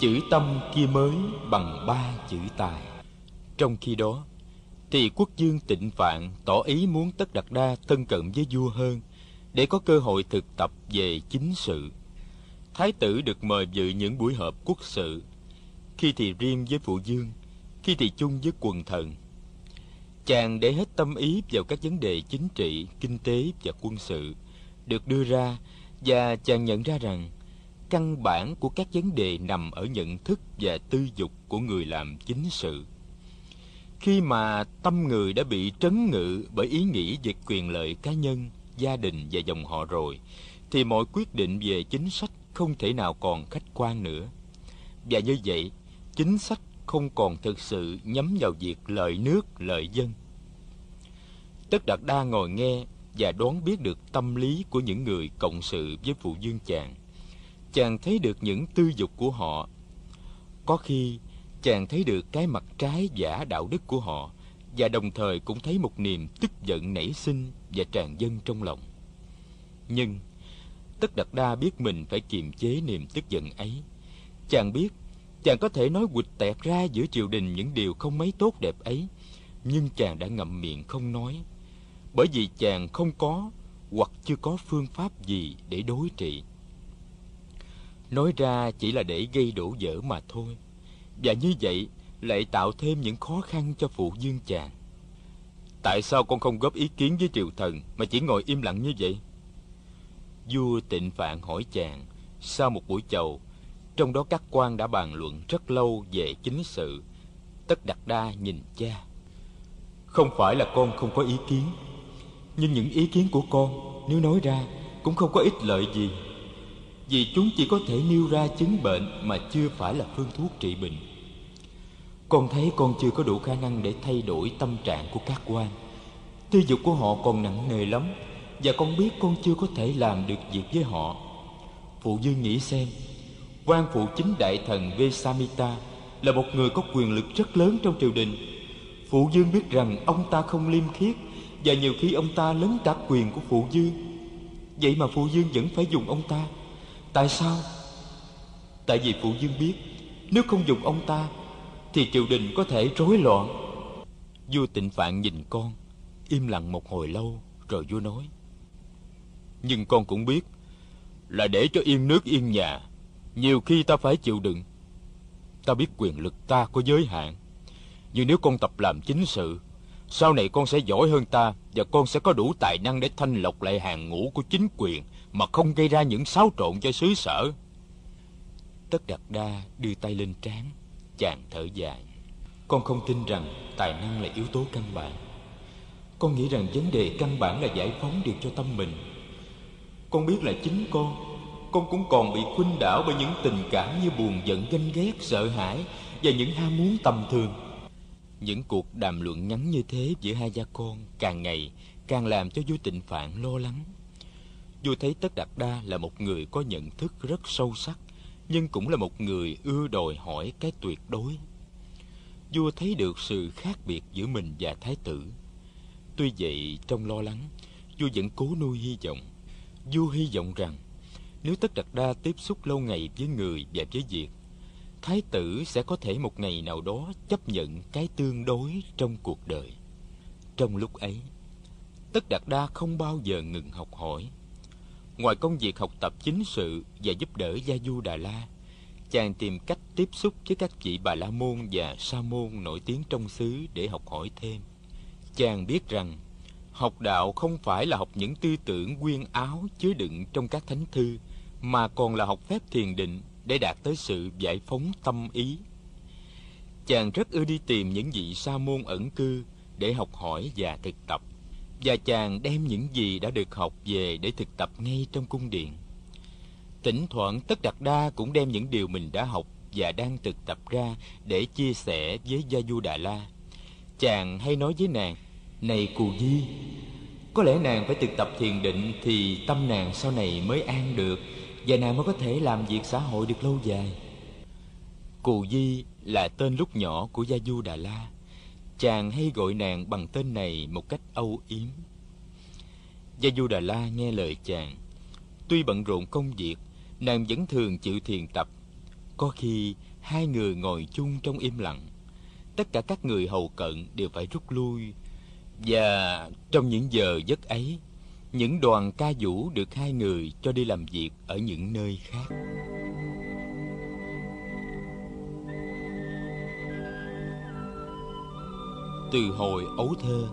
chữ tâm kia mới bằng ba chữ tài. Trong khi đó, thì quốc dương tịnh phạn tỏ ý muốn tất đặt đa thân cận với vua hơn để có cơ hội thực tập về chính sự. Thái tử được mời dự những buổi họp quốc sự, khi thì riêng với phụ dương, khi thì chung với quần thần. Chàng để hết tâm ý vào các vấn đề chính trị, kinh tế và quân sự được đưa ra và chàng nhận ra rằng căn bản của các vấn đề nằm ở nhận thức và tư dục của người làm chính sự. Khi mà tâm người đã bị trấn ngự bởi ý nghĩ về quyền lợi cá nhân, gia đình và dòng họ rồi, thì mọi quyết định về chính sách không thể nào còn khách quan nữa. Và như vậy, chính sách không còn thực sự nhắm vào việc lợi nước, lợi dân. Tất đạt đa ngồi nghe và đoán biết được tâm lý của những người cộng sự với phụ dương chàng chàng thấy được những tư dục của họ. Có khi, chàng thấy được cái mặt trái giả đạo đức của họ và đồng thời cũng thấy một niềm tức giận nảy sinh và tràn dâng trong lòng. Nhưng, tất đặt đa biết mình phải kiềm chế niềm tức giận ấy. Chàng biết, chàng có thể nói quịch tẹt ra giữa triều đình những điều không mấy tốt đẹp ấy, nhưng chàng đã ngậm miệng không nói. Bởi vì chàng không có hoặc chưa có phương pháp gì để đối trị nói ra chỉ là để gây đổ vỡ mà thôi. Và như vậy lại tạo thêm những khó khăn cho phụ dương chàng. Tại sao con không góp ý kiến với triều thần mà chỉ ngồi im lặng như vậy? Vua tịnh phạn hỏi chàng, sau một buổi chầu, trong đó các quan đã bàn luận rất lâu về chính sự. Tất đặt đa nhìn cha. Không phải là con không có ý kiến, nhưng những ý kiến của con, nếu nói ra, cũng không có ích lợi gì vì chúng chỉ có thể nêu ra chứng bệnh mà chưa phải là phương thuốc trị bệnh. Con thấy con chưa có đủ khả năng để thay đổi tâm trạng của các quan. Tư dục của họ còn nặng nề lắm, và con biết con chưa có thể làm được việc với họ. Phụ dương nghĩ xem, quan phụ chính đại thần vesamita là một người có quyền lực rất lớn trong triều đình. Phụ dương biết rằng ông ta không liêm khiết, và nhiều khi ông ta lấn cả quyền của phụ dương vậy mà phụ dương vẫn phải dùng ông ta tại sao? Tại vì phụ dương biết, nếu không dùng ông ta, thì triều đình có thể rối loạn. Vua tịnh phạn nhìn con, im lặng một hồi lâu, rồi vua nói, nhưng con cũng biết là để cho yên nước yên nhà, nhiều khi ta phải chịu đựng. Ta biết quyền lực ta có giới hạn, nhưng nếu con tập làm chính sự, sau này con sẽ giỏi hơn ta và con sẽ có đủ tài năng để thanh lọc lại hàng ngũ của chính quyền mà không gây ra những xáo trộn cho xứ sở. Tất đạt đa đưa tay lên trán, chàng thở dài. Con không tin rằng tài năng là yếu tố căn bản. Con nghĩ rằng vấn đề căn bản là giải phóng được cho tâm mình. Con biết là chính con con cũng còn bị khuynh đảo bởi những tình cảm như buồn giận, ganh ghét, sợ hãi và những ham muốn tầm thường. Những cuộc đàm luận ngắn như thế giữa hai gia con càng ngày càng làm cho vua tịnh phạn lo lắng vua thấy tất đạt đa là một người có nhận thức rất sâu sắc, nhưng cũng là một người ưa đòi hỏi cái tuyệt đối. Vua thấy được sự khác biệt giữa mình và thái tử. Tuy vậy, trong lo lắng, vua vẫn cố nuôi hy vọng. Vua hy vọng rằng, nếu tất đạt đa tiếp xúc lâu ngày với người và với việc, thái tử sẽ có thể một ngày nào đó chấp nhận cái tương đối trong cuộc đời. Trong lúc ấy, tất đạt đa không bao giờ ngừng học hỏi ngoài công việc học tập chính sự và giúp đỡ gia du đà la, chàng tìm cách tiếp xúc với các vị bà la môn và sa môn nổi tiếng trong xứ để học hỏi thêm. Chàng biết rằng, học đạo không phải là học những tư tưởng quyên áo chứa đựng trong các thánh thư, mà còn là học phép thiền định để đạt tới sự giải phóng tâm ý. Chàng rất ưa đi tìm những vị sa môn ẩn cư để học hỏi và thực tập và chàng đem những gì đã được học về để thực tập ngay trong cung điện. Thỉnh thoảng tất đặt đa cũng đem những điều mình đã học và đang thực tập ra để chia sẻ với gia du đà la. Chàng hay nói với nàng, này cù di, có lẽ nàng phải thực tập thiền định thì tâm nàng sau này mới an được và nàng mới có thể làm việc xã hội được lâu dài. Cù di là tên lúc nhỏ của gia du đà la chàng hay gọi nàng bằng tên này một cách âu yếm. Gia du đà la nghe lời chàng, tuy bận rộn công việc, nàng vẫn thường chịu thiền tập. Có khi, hai người ngồi chung trong im lặng. Tất cả các người hầu cận đều phải rút lui. Và trong những giờ giấc ấy, Những đoàn ca vũ được hai người cho đi làm việc ở những nơi khác. Từ hồi ấu thơ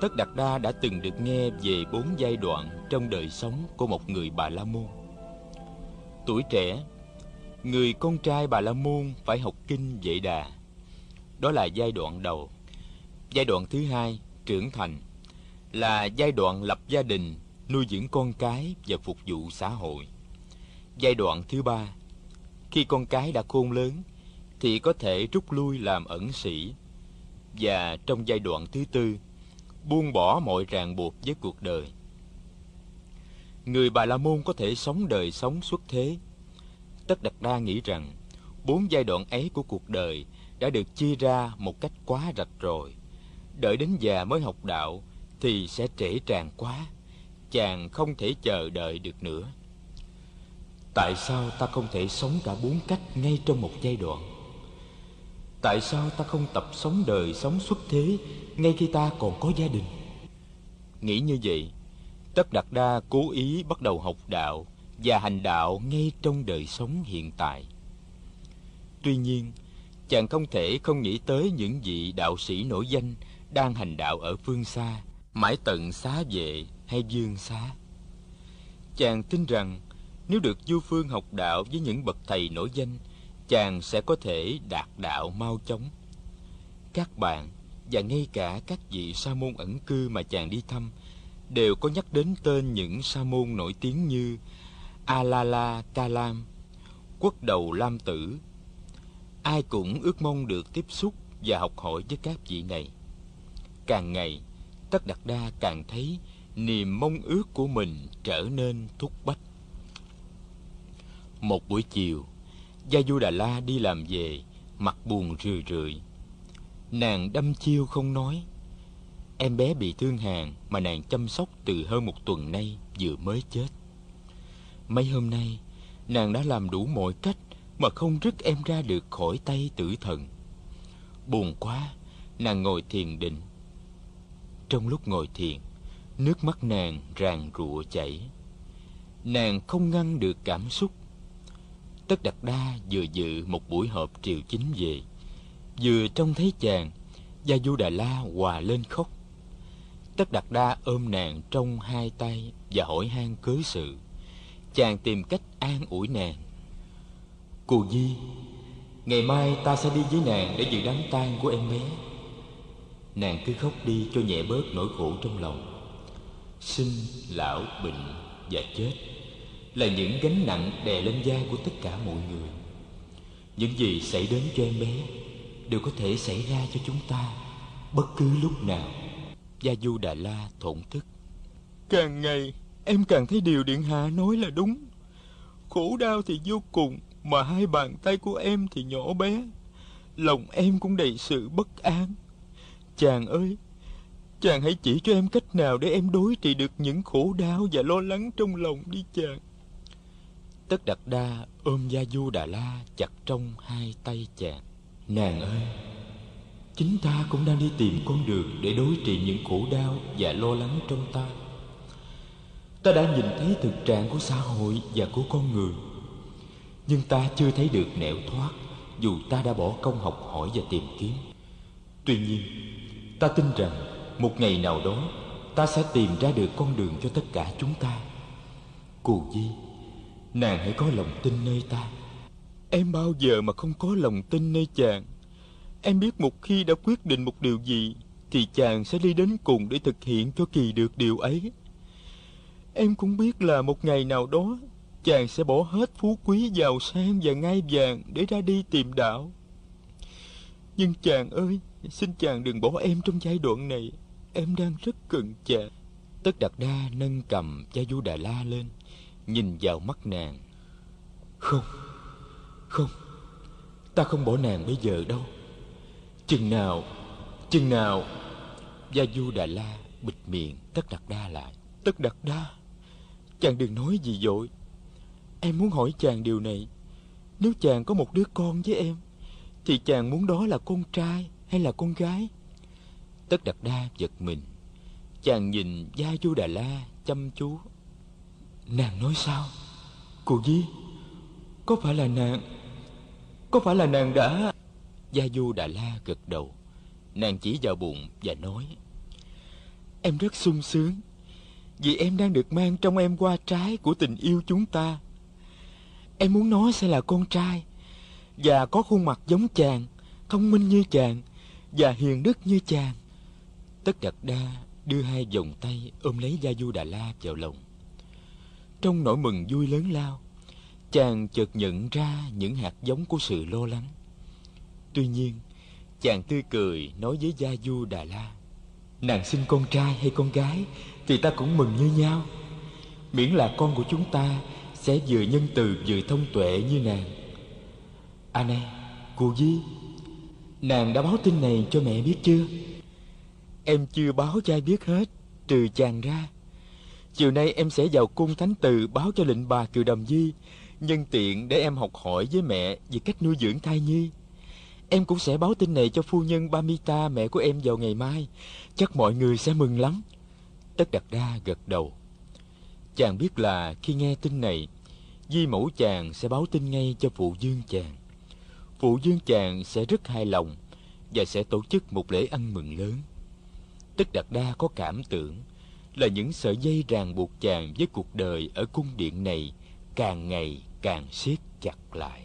Tất Đạt Đa đã từng được nghe về bốn giai đoạn trong đời sống của một người Bà La Môn. Tuổi trẻ, người con trai Bà La Môn phải học kinh dạy đà. Đó là giai đoạn đầu. Giai đoạn thứ hai, trưởng thành, là giai đoạn lập gia đình, nuôi dưỡng con cái và phục vụ xã hội. Giai đoạn thứ ba, khi con cái đã khôn lớn, thì có thể rút lui làm ẩn sĩ. Và trong giai đoạn thứ tư, buông bỏ mọi ràng buộc với cuộc đời. Người Bà La Môn có thể sống đời sống xuất thế. Tất Đạt Đa nghĩ rằng bốn giai đoạn ấy của cuộc đời đã được chia ra một cách quá rạch rồi. Đợi đến già mới học đạo thì sẽ trễ tràn quá. Chàng không thể chờ đợi được nữa. Tại sao ta không thể sống cả bốn cách ngay trong một giai đoạn? Tại sao ta không tập sống đời sống xuất thế ngay khi ta còn có gia đình? Nghĩ như vậy, Tất Đạt Đa cố ý bắt đầu học đạo và hành đạo ngay trong đời sống hiện tại. Tuy nhiên, chàng không thể không nghĩ tới những vị đạo sĩ nổi danh đang hành đạo ở phương xa, mãi tận xá vệ hay dương xá. Chàng tin rằng nếu được du phương học đạo với những bậc thầy nổi danh chàng sẽ có thể đạt đạo mau chóng. Các bạn và ngay cả các vị sa môn ẩn cư mà chàng đi thăm đều có nhắc đến tên những sa môn nổi tiếng như alala kalam quốc đầu lam tử. Ai cũng ước mong được tiếp xúc và học hỏi với các vị này. Càng ngày, tất đặt đa càng thấy niềm mong ước của mình trở nên thúc bách. Một buổi chiều Gia Du Đà La đi làm về, Mặt buồn rười rượi. Nàng đâm chiêu không nói. Em bé bị thương hàn Mà nàng chăm sóc từ hơn một tuần nay Vừa mới chết. Mấy hôm nay, Nàng đã làm đủ mọi cách Mà không rứt em ra được khỏi tay tử thần. Buồn quá, Nàng ngồi thiền định. Trong lúc ngồi thiền, Nước mắt nàng ràn rụa chảy. Nàng không ngăn được cảm xúc. Tất Đạt Đa vừa dự một buổi họp triều chính về Vừa trông thấy chàng Gia Du Đà La hòa lên khóc. Tất Đạt Đa ôm nàng trong hai tay Và hỏi han cớ sự. Chàng tìm cách an ủi nàng. Cô Di Ngày mai ta sẽ đi với nàng Để dự đám tang của em bé. Nàng cứ khóc đi cho nhẹ bớt nỗi khổ trong lòng. Sinh, lão, bệnh và chết là những gánh nặng đè lên vai của tất cả mọi người. Những gì xảy đến cho em bé đều có thể xảy ra cho chúng ta bất cứ lúc nào. Gia du đà la thổn thức. Càng ngày, em càng thấy điều điện hạ nói là đúng. Khổ đau thì vô cùng, mà hai bàn tay của em thì nhỏ bé. Lòng em cũng đầy sự bất an. Chàng ơi, chàng hãy chỉ cho em cách nào để em đối trị được những khổ đau và lo lắng trong lòng đi chàng. Tất Đạt Đa ôm Gia Du Đà La chặt trong hai tay chàng. Nàng ơi, chính ta cũng đang đi tìm con đường để đối trị những khổ đau và lo lắng trong ta. Ta đã nhìn thấy thực trạng của xã hội và của con người, nhưng ta chưa thấy được nẻo thoát dù ta đã bỏ công học hỏi và tìm kiếm. Tuy nhiên, ta tin rằng một ngày nào đó ta sẽ tìm ra được con đường cho tất cả chúng ta. Cù Di Nàng hãy có lòng tin nơi ta. Em bao giờ mà không có lòng tin nơi chàng? Em biết một khi đã quyết định một điều gì, Thì chàng sẽ đi đến cùng để thực hiện cho kỳ được điều ấy. Em cũng biết là một ngày nào đó, Chàng sẽ bỏ hết phú quý giàu sang và ngai vàng Để ra đi tìm đạo. Nhưng chàng ơi, Xin chàng đừng bỏ em trong giai đoạn này. Em đang rất cần chàng. Tất Đạt Đa nâng cầm cha Du Đà La lên nhìn vào mắt nàng. Không không, ta không bỏ nàng bây giờ đâu. Chừng nào chừng nào, gia du đà la bịt miệng, tất đặt đa lại. Tất đặt đa. Chàng đừng nói gì dội. Em muốn hỏi chàng điều này. Nếu chàng có một đứa con với em, Thì chàng muốn đó là con trai hay là con gái? Tất đặt Đa giật mình. Chàng nhìn Gia Du Đà La chăm chú. Nàng nói sao? Cô Di Có phải là nàng, Có phải là nàng đã Gia Du Đà La gật đầu. Nàng chỉ vào bụng và nói, Em rất sung sướng Vì em đang được mang trong em qua trái của tình yêu chúng ta. Em muốn nói sẽ là con trai Và có khuôn mặt giống chàng, Thông minh như chàng Và hiền đức như chàng. Tất Đạt Đa đưa hai vòng tay ôm lấy Gia Du Đà La vào lòng. Trong nỗi mừng vui lớn lao, chàng chợt nhận ra những hạt giống của sự lo lắng. Tuy nhiên, chàng tươi cười nói với Gia Du Đà La, nàng sinh con trai hay con gái thì ta cũng mừng như nhau. Miễn là con của chúng ta sẽ vừa nhân từ vừa thông tuệ như nàng. À này, cô Di, nàng đã báo tin này cho mẹ biết chưa? Em chưa báo cho ai biết hết Trừ chàng ra Chiều nay em sẽ vào cung thánh từ Báo cho lệnh bà Kiều Đầm Di. Nhân tiện để em học hỏi với mẹ Về cách nuôi dưỡng thai nhi. Em cũng sẽ báo tin này cho phu nhân Bamita, Mẹ của em, vào ngày mai. Chắc mọi người sẽ mừng lắm. Tất Đạt Đa gật đầu. Chàng biết là khi nghe tin này, Di mẫu chàng sẽ báo tin ngay cho phụ dương chàng. Phụ dương chàng sẽ rất hài lòng Và sẽ tổ chức một lễ ăn mừng lớn. Tất Đạt Đa có cảm tưởng là những sợi dây ràng buộc chàng với cuộc đời ở cung điện này, càng ngày càng siết chặt lại.